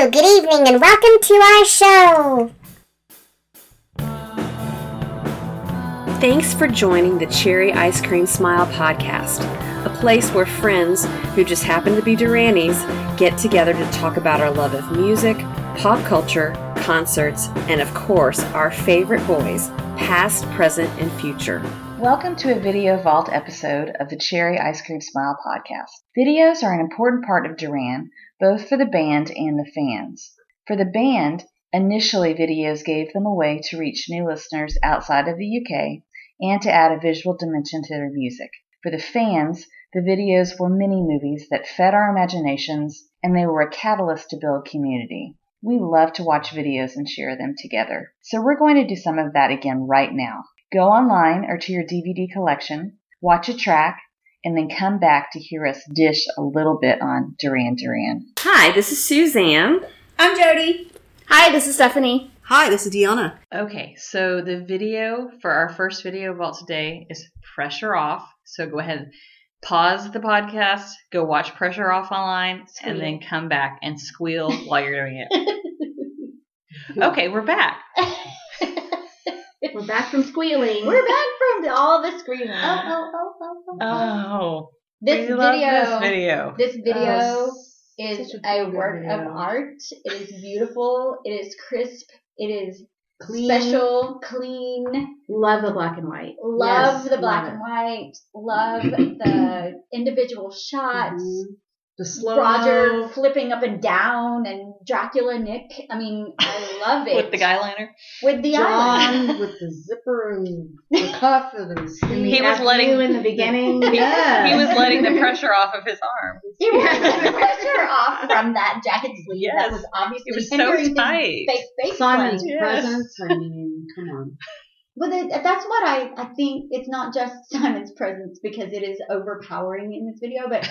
Hello, good evening, and welcome to our show. Thanks for joining the Cherry Ice Cream Smile podcast, a place where friends who just happen to be Durannies get together to talk about our love of music, pop culture, concerts, and of course, our favorite boys, past, present, and future. Welcome to a Video Vault episode of the Cherry Ice Cream Smile podcast. Videos are an important part of Duran, both for the band and the fans. For the band, initially videos gave them a way to reach new listeners outside of the UK and to add a visual dimension to their music. For the fans, the videos were mini movies that fed our imaginations and they were a catalyst to build community. We love to watch videos and share them together. So we're going to do some of that again right now. Go online or to your DVD collection, watch a track, and then come back to hear us dish a little bit on Duran Duran. Hi, this is Suzanne. I'm Jody. Hi, this is Stephanie. Hi, this is Deanna. Okay, so the video for our first video vault today is Pressure Off. So go ahead, pause the podcast, go watch Pressure Off online, Squeal. and then come back and squeal while you're doing it. Okay, we're back. We're back from squealing. We're back from the, all the screaming. Oh, oh, oh, oh, oh. Oh, this we love video, this video. this video Oh, is a, a good work of art. It is beautiful. It is crisp. It is Clean. special, clean. Love the black and white. Love Yes, the black love and white. Love the individual shots. Mhm. The slow Roger flipping up and down and Dracula Nick. I mean, I love it. With the guy liner. With the eyeliner. John with the zipper and the cuff and the sleeve. He was letting- you in the beginning. Yeah. He was letting the pressure off of his arm. It was the pressure off from that jacket sleeve that was obviously It was so tight. fake face Simon's. Yes. presence. I mean, come on. But it, that's what I, I think it's not just Simon's presence because it is overpowering in this video, but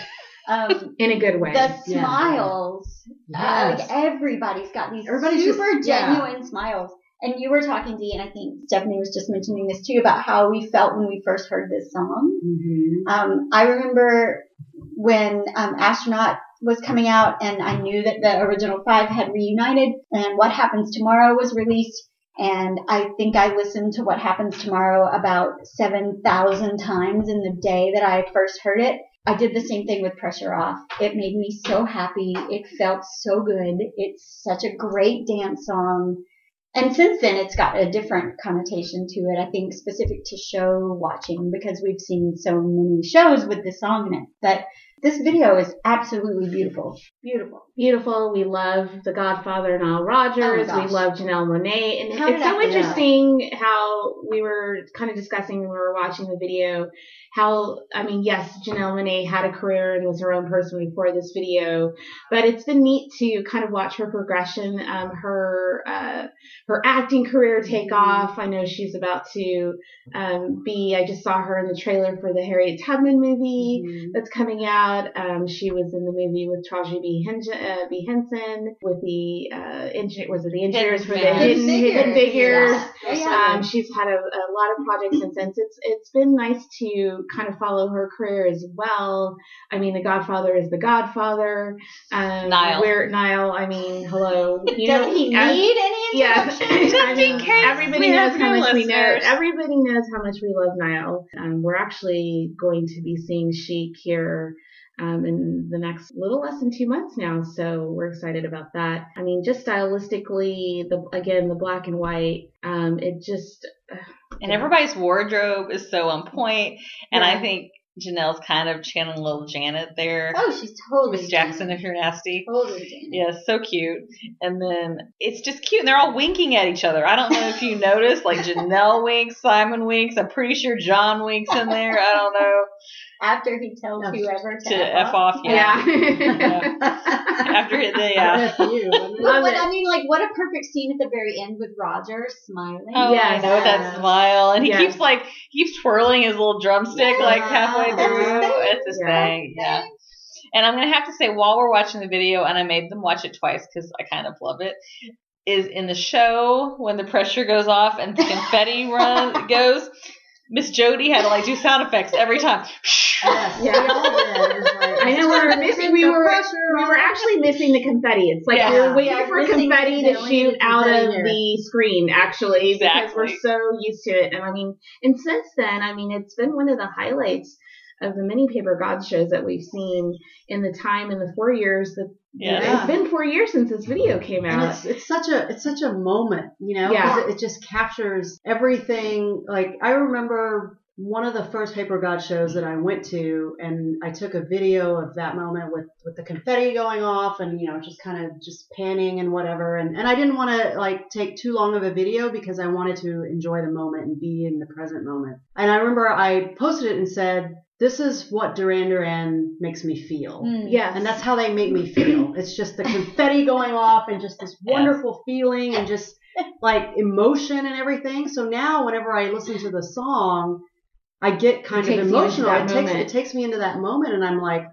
um, in a good way. the Yeah. smiles. Uh, like everybody's got these Everybody's super just- yeah. genuine smiles. And you were talking, Dee, and I think Stephanie was just mentioning this too about how we felt when we first heard this song. hmm Um, I remember when um, Astronaut was coming out, and I knew that the original five had reunited, and What Happens Tomorrow was released. And I think I listened to What Happens Tomorrow about 7,000 times in the day that I first heard it. I did the same thing with Pressure Off. It made me so happy. It felt so good. It's such a great dance song. And since then, it's got a different connotation to it. I think specific to show watching because we've seen so many shows with this song in it. But this video is absolutely beautiful. Beautiful. Beautiful. We love The Godfather, Nile Rodgers. Oh, we love Janelle Monáe. And How it's so interesting how we were kind of discussing when we were watching the video how, I mean, yes, Janelle Monáe had a career and was her own person before this video, but it's been neat to kind of watch her progression, um, her, uh, her acting career take off. I know she's about to, um, be, I just saw her in the trailer for the Harriet Tubman movie Mhm. that's coming out. Um, she was in the movie with Taraji P. Henson, uh, B. Henson with the uh, engineer. Was it the engineers for the Hidden, Hidden Figures? Yeah. Oh, yeah. Um, she's had a, a lot of projects since then. It's it's been nice to kind of follow her career as well. I mean, The Godfather is The Godfather. Um, Nile. Where Nile? I mean, hello. You Does know, he as- need any yeah, introduction? I mean, case everybody we knows how new much we know. Everybody knows how much we love Nile. Um, we're actually going to be seeing Chic here um, in the next little less than two months now, so we're excited about that. I mean, just stylistically, the again the black and white, um, it just And everybody's wardrobe is so on point. And I think Janelle's kind of channeling little Janet there. Oh, she's totally Miss Jackson, if you're nasty. Totally Janet. Yeah, so cute. And then it's just cute. And they're all winking at each other. I don't know if you noticed, like Janelle winks, Simon winks. I'm pretty sure John winks in there. I don't know. After he tells Yeah. whoever to, To F off, yeah. yeah. After it, they, yeah. That's you. But what. I mean, like, what a perfect scene at the very end with Roger smiling. Oh, Yes. I know that smile, and he Yes. keeps like keeps twirling his little drumstick like halfway through. thing. It's his Yeah. thing, yeah. And I'm gonna have to say, while we're watching the video, and I made them watch it twice because I kind of love it. Is in the show when the pressure goes off and the confetti run goes. Miss Jody had to like do sound effects every time. Yes, Yeah. we all did. It was like, I I know we were missing. We The were we were actually missing the confetti. It's like Yeah. we were waiting Yeah, for confetti to shoot out of here. the screen, actually, because we're so used to it. And I mean, and since then, I mean, it's been one of the highlights of the many paper gods shows that we've seen in the time in the four years that Yeah. it's been four years since this video came and out. it's it's such a it's such a moment, you know, Yeah. 'cause it, it just captures everything. Like I remember one of the first Paper God shows that I went to, and I took a video of that moment with with the confetti going off, and you know, just kind of just panning and whatever. And and I didn't want to like take too long of a video because I wanted to enjoy the moment and be in the present moment. And I remember I posted it and said. This is what Duran Duran makes me feel. Mm. yes, And that's how they make me feel. It's just the confetti going off and just this wonderful feeling and just like emotion and everything. So now whenever I listen to the song, I get kind It of takes you into emotional. It takes it takes me into that moment and I'm like,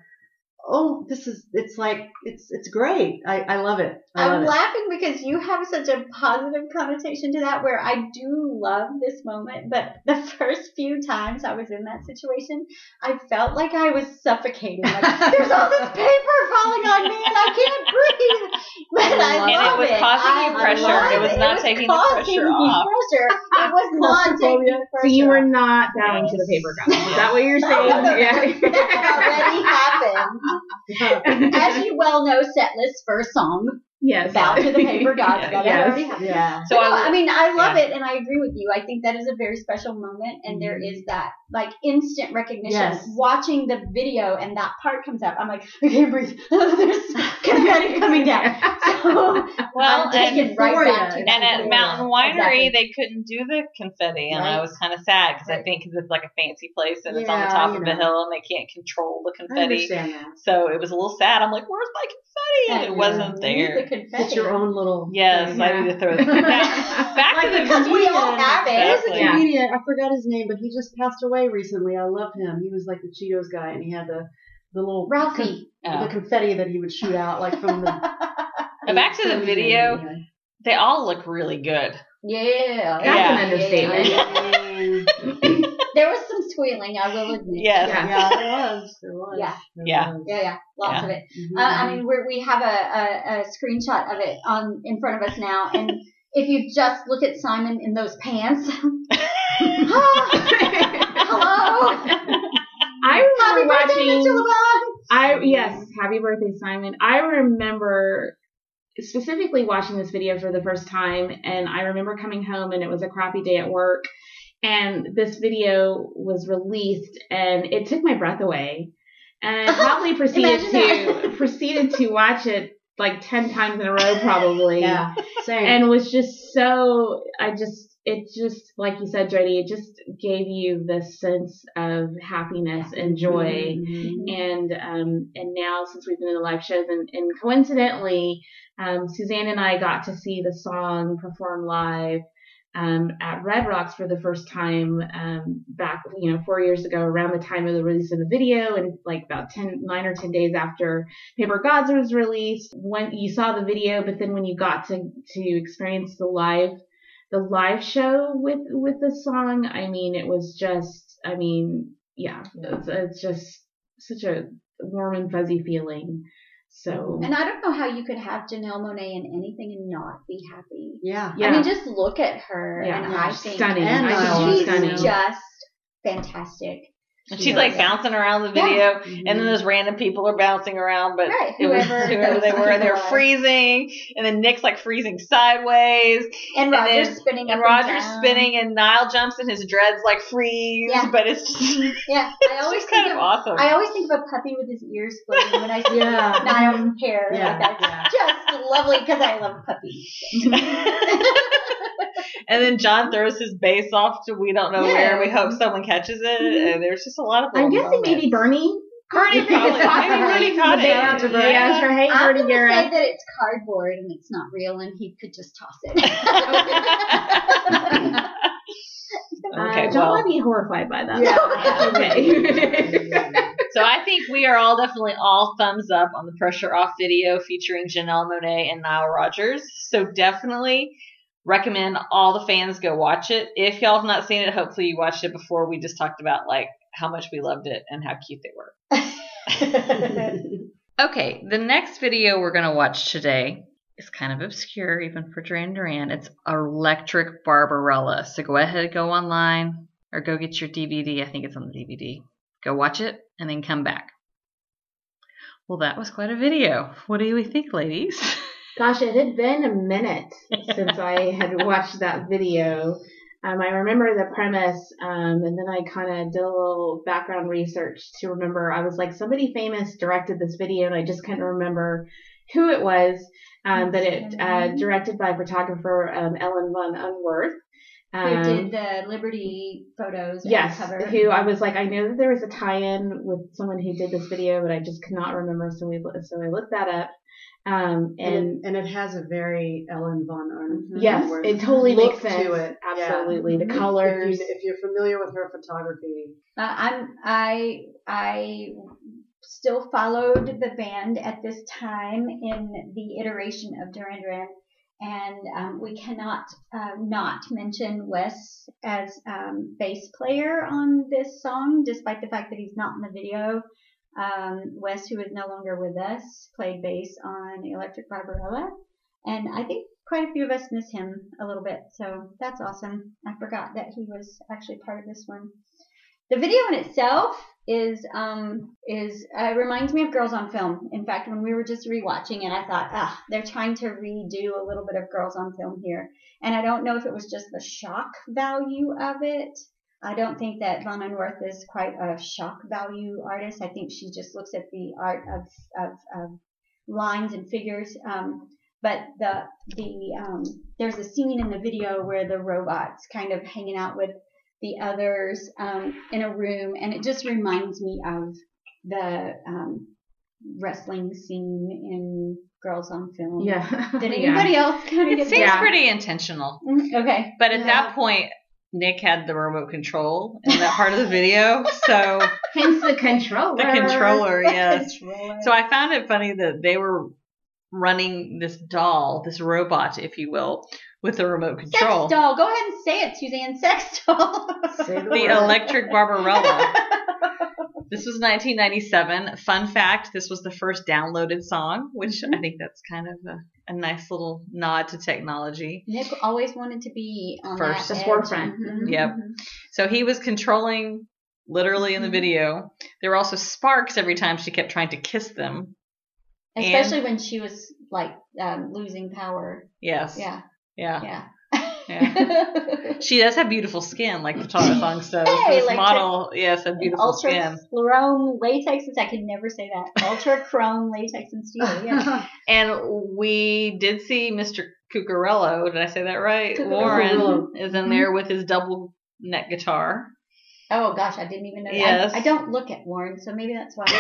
oh, this is it's like it's it's great. I, I love it. I love I'm it. laughing because you have such a positive connotation to that where I do love this moment, but the first few times I was in that situation, I felt like I was suffocating. Like, there's all this paper falling on me and I can't breathe. But I love And it love was causing I you pressure. love It was not taking the pressure off. Pressure. It was not taking the so pressure. you were not bowing to the paper gods. Is that what you're saying? That already happened. As you well know, Setlist first song, yes. Bow to the Paper Gods. Yeah, yes. already yeah. So So I, I, mean, I love yeah. it, and I agree with you. I think that is a very special moment, and there Mhm. is that like instant recognition. Yes. Watching the video and that part comes up, I'm like, I can't breathe. There's confetti coming down. So well, I'm and, right back to and at. Mountain Winery, Exactly. they couldn't do the confetti, and I was kind of sad because I think think 'cause it's like a fancy place and it's on the top you of a know. hill and they can't control the I confetti. understand that. So it was a little sad. I'm like, where's my confetti? And it And wasn't The there. confetti. It's your own little Yes, thing. I need to throw the confetti. back to the because we all have it. There's a comedian, I forgot his name, but he just passed away recently. I love him. He was like the Cheetos guy, and he had the the little Ralphie. Oh. the confetti that he would shoot out like from the. Now, back to the video. They all look really good. Yeah, That's Yeah. an understatement. Yeah, There was some squealing, I will admit. Yes. Yeah. yeah, there was. There was. Yeah. There Yeah. was. Yeah, yeah, lots Yeah. of it. Mhm. Uh, I mean, we're, we have a, a, a screenshot of it on in front of us now, and if you just look at Simon in those pants, hello, I happy remember birthday, watching. Mr. Le Bon. I yes, happy birthday, Simon. I remember specifically watching this video for the first time, and I remember coming home and it was a crappy day at work, and this video was released, and it took my breath away, and I probably proceeded to proceeded to watch it like ten times in a row, probably. Yeah. Same. and was just so I just it just like you said, Jody, it just gave you this sense of happiness and joy. Mhm. And um and now since we've been in the live shows and, and coincidentally, um Suzanne and I got to see the song perform live um, at Red Rocks for the first time um, back, you know, four years ago, around the time of the release of the video, and like about 10, nine or 10 days after Paper Gods was released. When you saw the video, but then when you got to to experience the live the live show with with the song, I mean, it was just, I mean, yeah, it's, it's just such a warm and fuzzy feeling. So And I don't know how you could have Janelle Monáe in anything and not be happy. Yeah. yeah, I mean, just look at her, Yeah. and I think stunning. And I think she's she's stunning. just fantastic. And she's like bouncing around the video, and then mm-hmm. those random people are bouncing around, but Right, it was whoever whoever they those were, and they're freezing, and then Nick's like freezing sideways, And And Roger's then- spinning and up Roger's down. spinning, and Nile jumps, and his dreads like freeze, Yeah. but it's just, Yeah, I always just think kind of of awesome. I always think of a puppy with his ears floating when I see Yeah. Nile's hair. Yeah. Like that's just lovely because I love puppies. And then John throws his bass off to we don't know where. We hope someone catches it. And there's just a lot of. I'm guessing moments. maybe Bernie. Bernie You think caught it. Bernie caught The it. to Bernie. Yeah. Yeah, sure. Hey, I'm gonna say that it's cardboard and it's not real, and he could just toss it. Okay, uh, John well. might be horrified by that. Yeah. okay. So I think we are all definitely all thumbs up on the Pressure Off video featuring Janelle Monáe and Nile Rodgers. So definitely recommend all the fans go watch it. If y'all have not seen it, hopefully you watched it before we just talked about like how much we loved it and how cute they were. Okay, the next video we're going to watch today is kind of obscure, even for Duran Duran. It's Electric Barbarella. So go ahead, go online, or go get your DVD. I think it's on the DVD. Go watch it, and then come back. Well, that was quite a video. What do you think, ladies? Gosh, it had been a minute since I had watched that video. Um, I remember the premise, um, and then I kind of did a little background research to remember. I was like, somebody famous directed this video, and I just couldn't remember who it was. Um, but it uh, directed by photographer um, Ellen von Unwerth. Who Um, did the Liberty photos Yes, cover? who I was like, I know that there was a tie-in with someone who did this video, but I just could not remember. So we so I looked that up, um, and, and and it has a very Ellen von Arn. yes, it totally look makes sense. to it. Absolutely, Mhm. the If colors. you- If, you're familiar with her photography, Uh, I'm I I still followed the band at this time in the iteration of Duran Duran, and um, we cannot uh, not mention Wes as um, bass player on this song, despite the fact that he's not in the video. Um, Wes, who is no longer with us, played bass on Electric Barbarella, and I think quite a few of us miss him a little bit. So that's awesome. I forgot that he was actually part of this one. The video in itself is um is uh, reminds me of Girls on Film. In fact, when we were just rewatching it, I thought, ah, they're trying to redo a little bit of Girls on Film here, and I don't know if it was just the shock value of it. I don't think that Von Unwerth is quite a shock value artist. I think she just looks at the art of of, of lines and figures. Um, but the the um, there's a scene in the video where the robot's kind of hanging out with the others um, in a room, and it just reminds me of the um, wrestling scene in Girls on Film. yeah. Did Yeah. anybody else kind of It seems Yeah. pretty intentional. Okay. But at Yeah. that point, Nick had the remote control in that part of the video. So Hence the controller. the controller, yes. Controller. So I found it funny that they were running this doll, this robot, if you will, with the remote Sex control. doll. Go ahead and say it, Suzanne. Sex doll. Say the The word. electric Barbarella. This was 1997. Fun fact: this was the first downloaded song, which I think that's kind of a, a nice little nod to technology. Nick always wanted to be on First. that The edge. forefront. Mhm. Yep. So he was controlling, literally in the Mhm. video. There were also sparks every time she kept trying to kiss them. Especially when she was like um, losing power. Yes. Yeah. Yeah. Yeah. Yeah. She does have beautiful skin, like the song song says. Hey, this like model, yes, has beautiful Ultra skin. chrome latex. and I can never say that. Ultra chrome latex and steel. Yeah. And we did see Mr. Cuccurullo. Did I say that right? Cuccurullo. Warren is in mm-hmm. there with his double neck guitar. Oh gosh, I didn't even know. Yes. I, I don't look at Warren, so maybe that's why.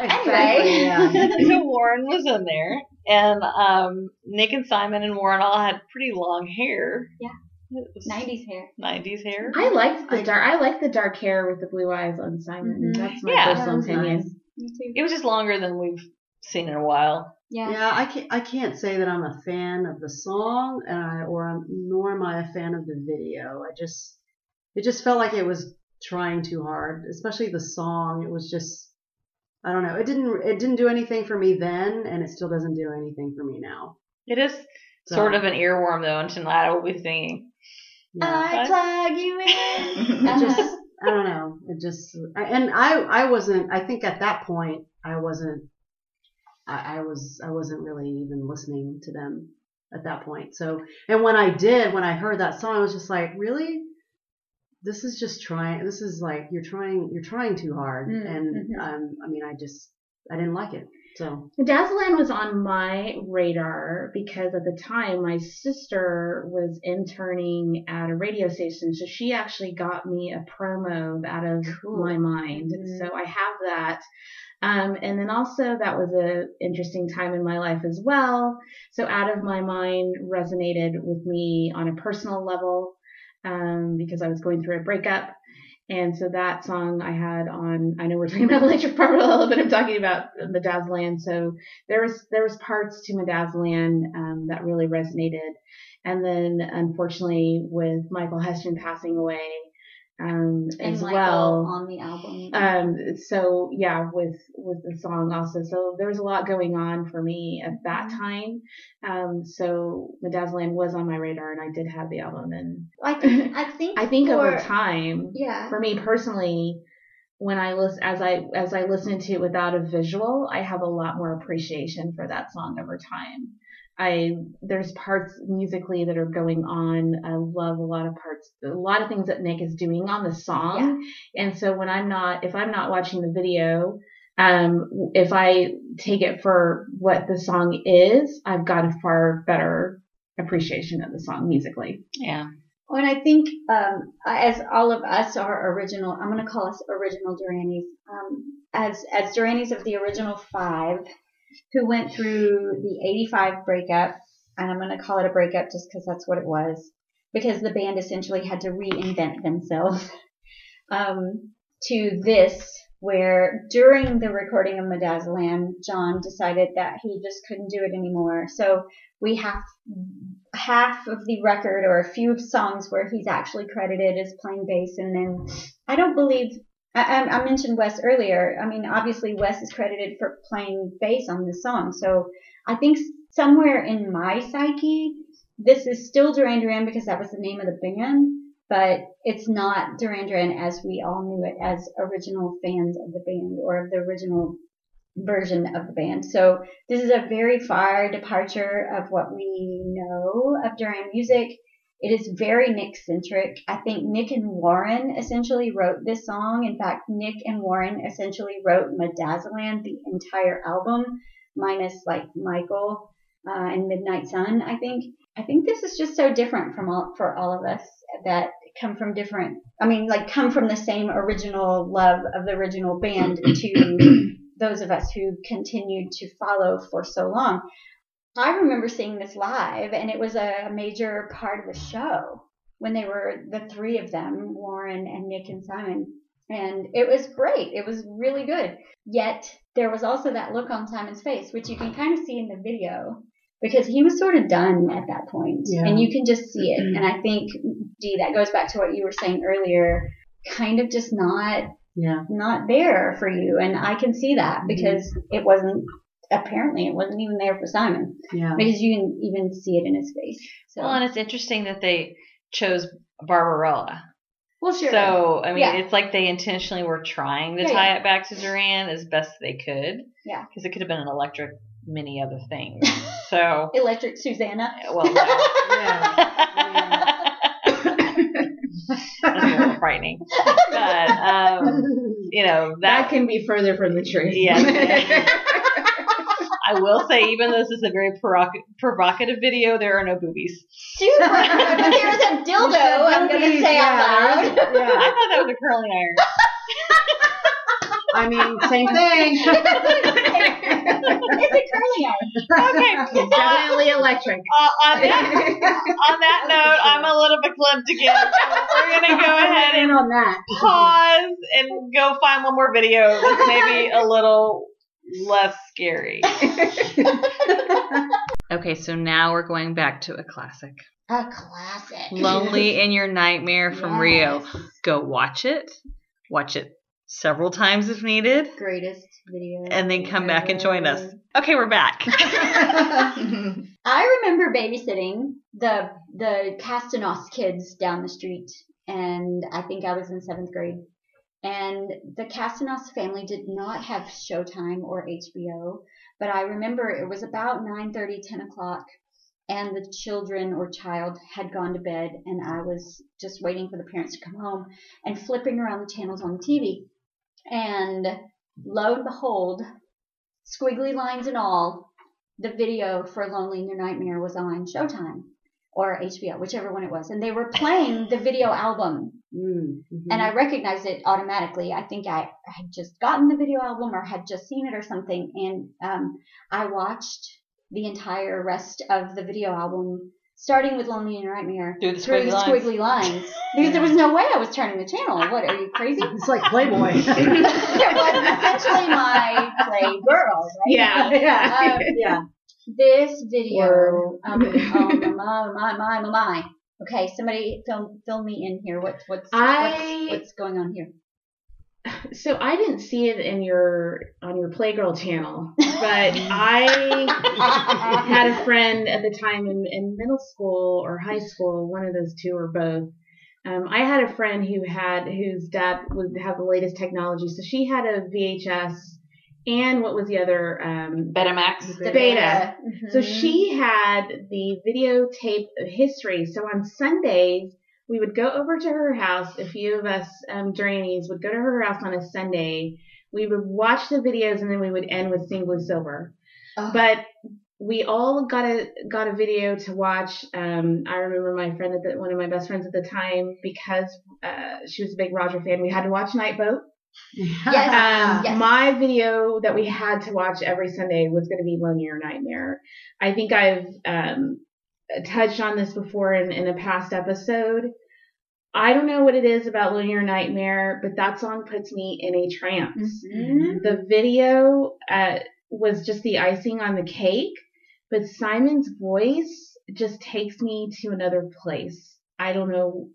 Exactly, yeah. so Warren was in there, and um, Nick and Simon and Warren all had pretty long hair. Yeah. 90s hair. 90s hair. I liked the dark. I like the dark hair with the blue eyes on Simon. Mhm. That's my Yeah, personal that was opinion. nice. Me too. It was just longer than we've seen in a while. Yeah. Yeah, I can't. I can't say that I'm a fan of the song, and I, or I'm, nor am I a fan of the video. I just, it just felt like it was trying too hard, especially the song. It was just, I don't know. It didn't. It didn't do anything for me then, and it still doesn't do anything for me now. It is So, sort of an earworm, though, and tonight I will be singing. yeah. I plug you in. It just, I don't know. It just, and I, I wasn't. I think at that point, I wasn't. I, I was, I wasn't really even listening to them at that point. So, and when I did, when I heard that song, I was just like, really? This is just trying. This is like you're trying. You're trying too hard, Mm, and mhm. um, I mean, I just, I didn't like it. So, Dazzleland was on my radar because at the time my sister was interning at a radio station, so she actually got me a promo out of Cool. my mind. Mhm. So I have that. Um, and then also that was a interesting time in my life as well. So out of my mind resonated with me on a personal level um, because I was going through a breakup. And so that song I had on, I know we're talking about Electric Barbarella, but I'm talking about Medazzaland. So there was, there was parts to Medazzaland, um, that really resonated. And then unfortunately with Michael Hutchence passing away, um, as Michael well. on the album. Um, so yeah, with with the song also. So there was a lot going on for me at that Mm-hmm. time. Um, so Medazzaland was on my radar, and I did have the album. And I think I think I think for, over time, Yeah. for me personally, when I listen as I as I listen to it without a visual, I have a lot more appreciation for that song over time. I there's parts musically that are going on. I love a lot of parts, a lot of things that Nick is doing on the song. Yeah. And so when I'm not, if I'm not watching the video, um, if I take it for what the song is, I've got a far better appreciation of the song musically. Yeah. Well, and I think um, as all of us are original, I'm going to call us original Duranis, um, as as Duranis of the original five, who went through the '85 breakup, and I'm going to call it a breakup just because that's what it was, because the band essentially had to reinvent themselves, um, to this, where during the recording of Medazzaland, John decided that he just couldn't do it anymore. So we have half of the record or a few of songs where he's actually credited as playing bass and then I don't believe I, I I mentioned Wes earlier. I mean, obviously Wes is credited for playing bass on this song. So I think somewhere in my psyche, this is still Duran Duran because that was the name of the band, but it's not Duran Duran as we all knew it as original fans of the band or of the original version of the band. So this is a very far departure of what we know of Duran music. It is very Nick centric. I think Nick and Warren essentially wrote this song. In fact, Nick and Warren essentially wrote Medazzaland, the entire album, minus like Michael uh, and Midnight Sun. I think. I think this is just so different from all for all of us that come from different. I mean, like come from the same original love of the original band to those of us who continued to follow for so long. I remember seeing this live, and it was a major part of the show when they were the three of them, Warren and Nick and Simon. And it was great. It was really good. Yet there was also that look on Simon's face, which you can kind of see in the video because he was sort of done at that point. Yeah. And you can just see it. Mm-hmm. And I think, Dee, that goes back to what you were saying earlier, kind of just not Yeah. not there for you and i can see that mm-hmm. because it wasn't apparently it wasn't even there for simon Yeah. because you can even see it in his face so Well, and it's interesting that they chose Barbarella. well sure So, I mean, Yeah. it's like they intentionally were trying to Yeah, tie yeah. it back to Duran as best they could. Yeah. Because it could have been an electric many other things. So, electric susanna well, no. Yeah. That's a little frightening. But, um, you know, That that, can be further from the truth. Yes. I will say, even though this is a very provoc- provocative video, there are no boobies. super but there's a dildo i'm gonna say out loud Yeah. I thought that was a curling iron. I mean, same thing. it's a curling iron Okay. It's definitely electric. Uh, on, that, on that note, I'm a little bit clubbed again. So we're going to go ahead and on that. pause and go find one more video that's maybe a little less scary. Okay, so now we're going back to a classic. a classic Lonely in Your Nightmare from Rio. Go watch it. Watch it several times if needed. greatest video And then come back and join us. Okay, we're back. I remember babysitting the the Castanos kids down the street, and I think I was in seventh grade. And the Castanos family did not have Showtime or HBO, but I remember it was about 9:30, 10 o'clock, and the children or child had gone to bed, and I was just waiting for the parents to come home and flipping around the channels on the TV. And lo and behold, squiggly lines and all, the video for Lonely in Your Nightmare was on Showtime or HBO, whichever one it was. And they were playing the video album. Mm, mhm. And I recognized it automatically. I think I had just gotten the video album or had just seen it or something. And um, I watched the entire rest of the video album, starting with Lonely in Your Nightmare, Through the through squiggly the lines. squiggly lines. Because there was no way I was turning the channel. What, are you crazy? it's like Playboy. it was essentially my play girl, right? Yeah. yeah. Um, yeah. this video, um, oh my, my, my, my, my, Okay, somebody fill fill me in here. What's what's I- what's, what's going on here? So I didn't see it in your on your Playgirl channel, but I had a friend at the time in, in middle school or high school, one of those two or both. Um, I had a friend who had whose dad would have the latest technology, so she had a VHS and what was the other um, Betamax. The Beta. Mhm. So she had the videotape of history. So on Sundays, we would go over to her house. A few of us um, Drainies would go to her house on a Sunday. We would watch the videos and then we would end with Sing Blue Silver. Oh. But we all got a got a video to watch. Um, I remember my friend at the, one of my best friends at the time because uh, she was a big Roger fan. We had to watch Night Boat. Yes. Um, Yes. My video that we had to watch every Sunday was going to be Lonely Your Nightmare. I think I've um, touched on this before in, in a past episode. I don't know what it is about Your Nightmare, but that song puts me in a trance. Mhm. The video uh, was just the icing on the cake, but Simon's voice just takes me to another place. I don't know.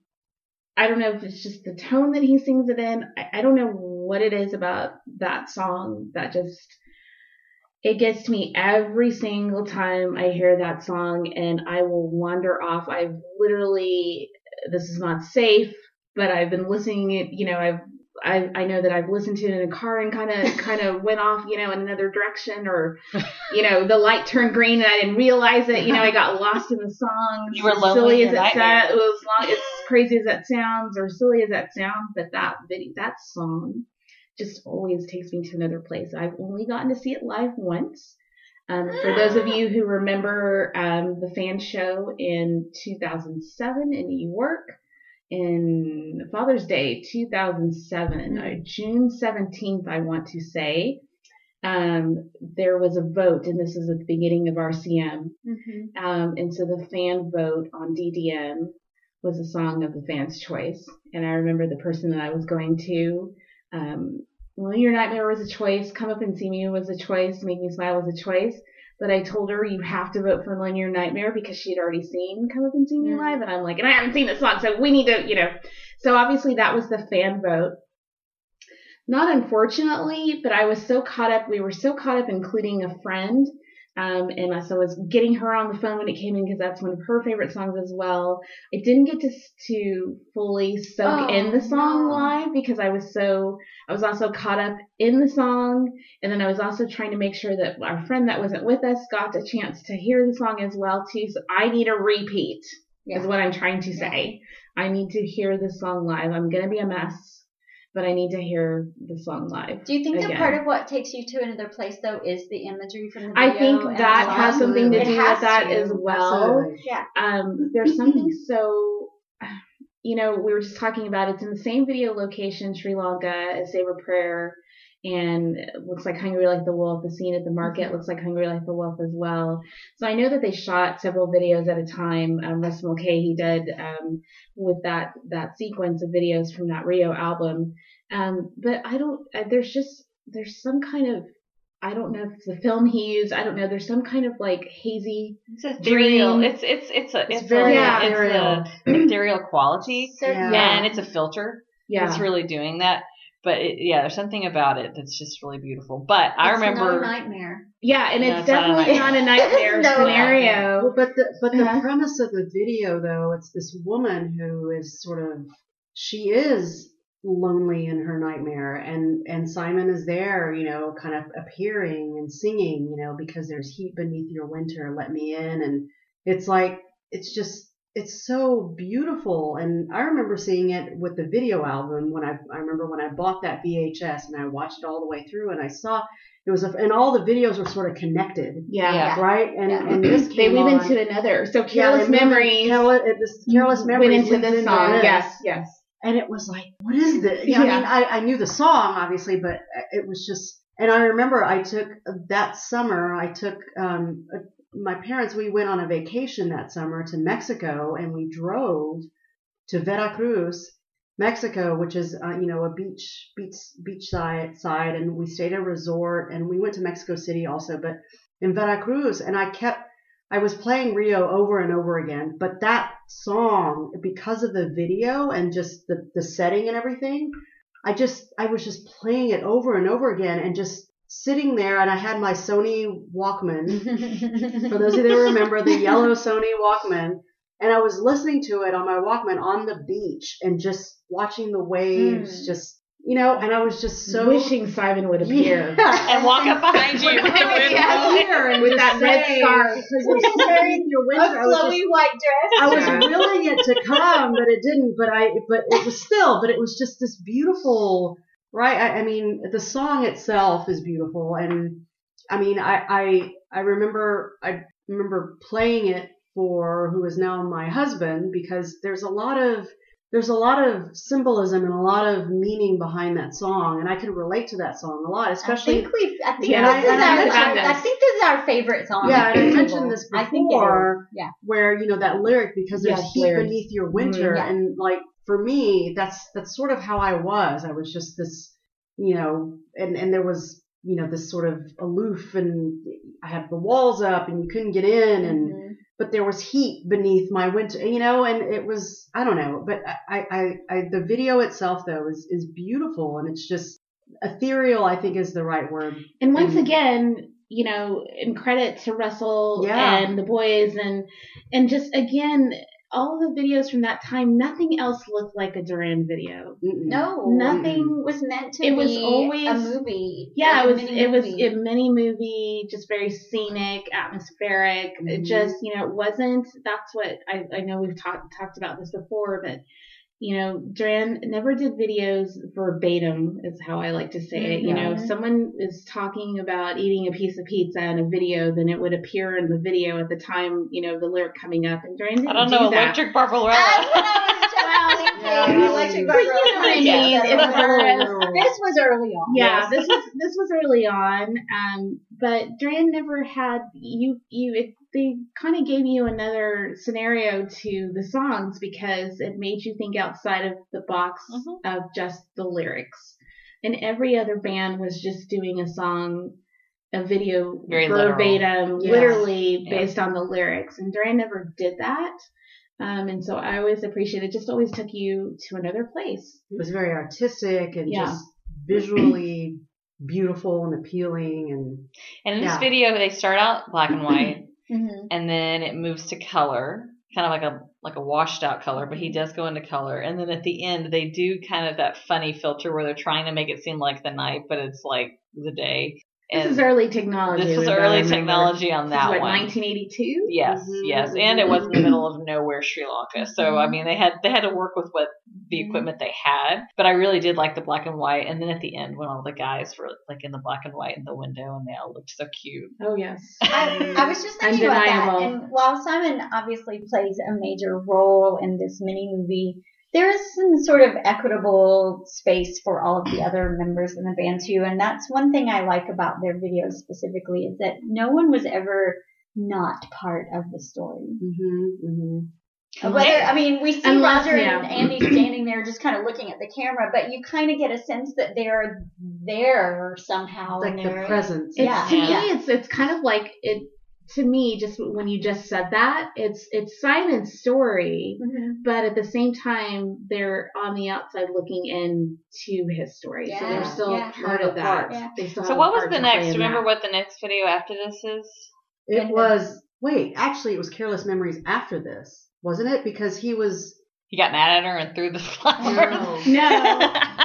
I don't know if it's just the tone that he sings it in. I, I don't know what it is about that song that just it gets to me every single time I hear that song and I will wander off. I've literally this is not safe, but I've been listening it, you know, I've I, I know that I've listened to it in a car and kind of kind of went off, you know, in another direction, or you know, the light turned green and I didn't realize it. You know, I got lost in the song. You were As lonely silly as it sounds, it was long, as crazy as that sounds, or silly as that sounds. But that video, that song, just always takes me to another place. I've only gotten to see it live once. Um, for those of you who remember um, the fan show in 2007 in New York, in Father's Day 2007, uh, June 17th, I want to say, um, there was a vote, and this is at the beginning of RCM. Mhm. Um, and so the fan vote on DDM was a song of the fan's choice. And I remember the person that I was going to, um, well, Your Nightmare was a choice. Come Up and See Me was a choice. Make Me Smile was a choice. But I told her you have to vote for Linear Nightmare because she had already seen Come Up and See Me Mm. live. And I'm like, and I haven't seen this song, so we need to, you know. So obviously that was the fan vote. Not unfortunately, but I was so caught up. We were so caught up, including a friend. Um, and I- so I was getting her on the phone when it came in because that's one of her favorite songs as well. I didn't get to to fully soak Oh, in the song no. live because I was so I was also caught up in the song, and then I was also trying to make sure that our friend that wasn't with us got a chance to hear the song as well too. So I need a repeat Yeah. is what I'm trying to say. I need to hear the song live. I'm gonna be a mess, but I need to hear the song live. Do you think that part of what takes you to another place though is the imagery from the video? I think that has something to do has with that to. as well. Absolutely. Yeah. Um, there's something so, you know, we were just talking about it's in the same video location, Sri Lanka, as Save a Prayer, and looks like Hungry Like the Wolf. The scene at the market looks like Hungry Like the Wolf as well. So I know that they shot several videos at a time. Um, Russ Mulcahy he did um, with that that sequence of videos from that Rio album. Um, but I don't. Uh, there's just there's some kind of I don't know if it's the film he used. I don't know. There's some kind of like hazy It's ethereal. Dream. It's it's it's a It's it's, very a, ethereal. It's a ethereal quality, So, Yeah. and it's a filter. Yeah. It's really doing that. But it, yeah, there's something about it that's just really beautiful. But I It's remember no nightmare. Yeah, and No, it's it's not a definitely not a nightmare No. scenario. Well, but the but Uh-huh. the premise of the video though, it's this woman who is sort of she is lonely in her nightmare and and Simon is there, you know, kind of appearing and singing, you know, because there's heat beneath your winter, let me in and it's like it's just it's so beautiful and I remember seeing it with the video album when I I remember when I bought that VHS and I watched it all the way through and I saw it was a, and all the videos were sort of connected Yeah. Yeah. right? And Yeah. and this They came weave on. into another. So Careless they moved in- Memories Careless, it- this Careless went into leads this into song. this. Yes, yes. And it was like, what is this? Yeah, I mean, I, I knew the song obviously, but it was just. And I remember I took that summer. I took um, uh, my parents. We went on a vacation that summer to Mexico, and we drove to Veracruz, Mexico, which is uh, you know a beach beach beach side side, and we stayed at a resort, and we went to Mexico City also, but in Veracruz, and I kept I was playing Rio over and over again, but that song, because of the video and just the, the setting and everything, I just, I was just playing it over and over again and just sitting there and I had my Sony Walkman. For those of you that remember the yellow Sony Walkman, and I was listening to it on my Walkman on the beach and just watching the waves, Mm. just, you know, and I was just so Wishing Simon would appear. Yeah. and walk up behind you. Yeah, here and With just that red say, scarf. because you're carrying your a winter. I was just flowy white dress. I was willing it to come, but it didn't. But I, but it was still, but it was just this beautiful, right? I, I mean, the song itself is beautiful, and I mean, I, I, I remember, I remember playing it for who is now my husband because there's a lot of there's a lot of symbolism and a lot of meaning behind that song, and I can relate to that song a lot, especially I think we. I think Yeah, this is our. mentioned I think this is our favorite song. Yeah, I mentioned this I think it is. before, Yeah. where you know that lyric because there's Yes, heat lyrics. beneath your winter, Mhm. Yeah. and like for me, that's that's sort of how I was. I was just this, you know, and and there was you know this sort of aloof, and I had the walls up, and you couldn't get in, and Mhm. but there was heat beneath my winter, you know, and it was I don't know, but I I, I the video itself though is is beautiful, and it's just ethereal. I think is the right word. And once Mhm. again, you know, in credit to Russell Yeah. and the boys and and just again, all the videos from that time, nothing else looked like a Duran video. Mm-mm. No, Nothing was meant to It be was always- a movie. Yeah, like it was mini it was a mini movie, just very scenic, atmospheric. It Mhm. just you know, it wasn't that's what I, I know we've talked talked about this before, but you know, Duran never did videos verbatim, is how I like to say it. You know, if Mhm. someone is talking about eating a piece of pizza in a video, then it would appear in the video at the time, you know, the lyric coming up. And Duran didn't I don't do know, that. Electric Barbarella. That's what I was just Yeah, thinking. really. Electric But you know what I mean? It was Oh. This was early on. Yeah, this was this was early on, um, but Duran never had you you it, they kind of gave you another scenario to the songs because it made you think outside of the box Mhm. of just the lyrics, and every other band was just doing a song, a video Very literal. verbatim, Yeah. literally Yeah. based on the lyrics, and Duran never did that. Um, and so I always appreciate it. Just always took you to another place. It was very artistic and Yeah. just visually beautiful and appealing and And in this video, they start out black and white, Mhm. and then it moves to color, kind of like a like a washed out color. But he does go into color, and then at the end, they do kind of that funny filter where they're trying to make it seem like the night, but it's like the day. This is early technology. this was we've got to early technology on This is that what, one. 1982? Yes, Mhm, yes, and it was in the middle of nowhere, Sri Lanka. So I mean, they had they had to work with what the Mhm. equipment they had. But I really did like the black and white, and then at the end when all the guys were like in the black and white in the window, and they all looked so cute. Oh yes. I, I was just thinking about that. Undeniable. And while Simon obviously plays a major role in this mini movie, there is some sort of equitable space for all of the other members in the band too. And that's one thing I like about their videos specifically is that no one was ever not part of the story. hmm hmm Whether I mean, we see Unless- Roger yeah. and Andy standing there just kind of looking at the camera, but you kind of get a sense that they're there somehow. like the they're- presence. It's, Yeah. To Yeah. me, it's it's kind of like it. To me, just when you just said that, it's it's Simon's story, Mhm. but at the same time, they're on the outside looking in to his story, so they're still yeah. part of that. Yeah. They still So what was the next? Remember that. what the next video after this is? It was wait, actually, it was Careless Memories after this, wasn't it? Because he was. He got mad at her and threw the flowers. No.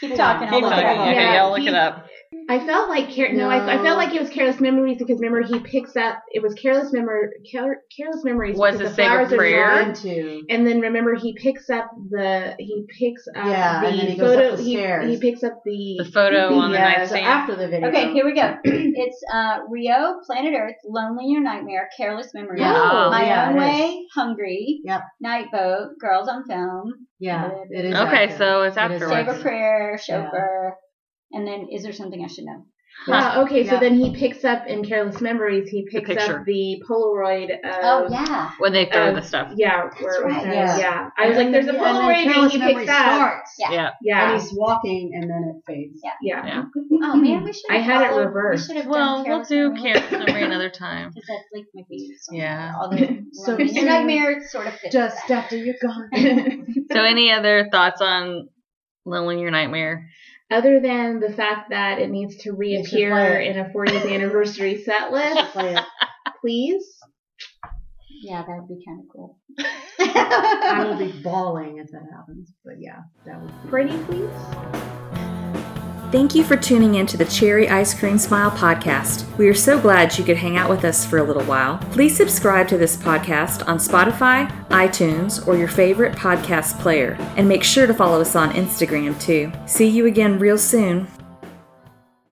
Keep talking. I'll Keep look it talking. up. Okay, Yeah, y'all look he- it up. I felt like Car- no, I, I felt like it was Careless Memories because remember he picks up it was Careless Memory Care- Careless Memories Was the Save a flowers are Prayer? to. And then remember he picks up the he picks up Yeah, the and then he goes photo up the he, stairs. he picks up the, The photo on the yeah, so nightstand. after the video. Okay, here we go. it's uh, Rio, Planet Earth, Lonely in Your Nightmare, Careless Memories, Yeah. Oh, My yeah, Own it Way, Hungry, Yep. Night Boat, Girls on Film, Yeah, it is. Okay, after. so it's It is afterwards. Save a after. Prayer, Chauffeur, and then is there something I should know? Ah, yeah. Okay. So then he picks up in Careless Memories. He picks picture. up the Polaroid. Oh, of, Oh yeah. When they throw of- the stuff. Yeah. Where right, yeah. yeah. I was like, "There's a And then- and then Polaroid," and Careless he Memory picks up. starts. Yeah. Yeah. Yeah. And he's walking, and then it fades. Yeah. Yeah. Yeah. Oh man, we should. I have had it reversed. We should have Well, done we'll do Memory. Careless Memory another time. Because that's like maybe something. Yeah. Although So- so your nightmare sort of fits Just that. after you're gone. So, any other thoughts on Little in Your Nightmare? Other than the fact that it needs to reappear in a 40th anniversary set list, please. Yeah, that would be kind of cool. I will be bawling if that happens. But yeah, that would be. Pretty please. Thank you for tuning in to the Cherry Ice Cream Smile podcast. We are so glad you could hang out with us for a little while. Please subscribe to this podcast on Spotify, iTunes, or your favorite podcast player, and make sure to follow us on Instagram too. See you again real soon.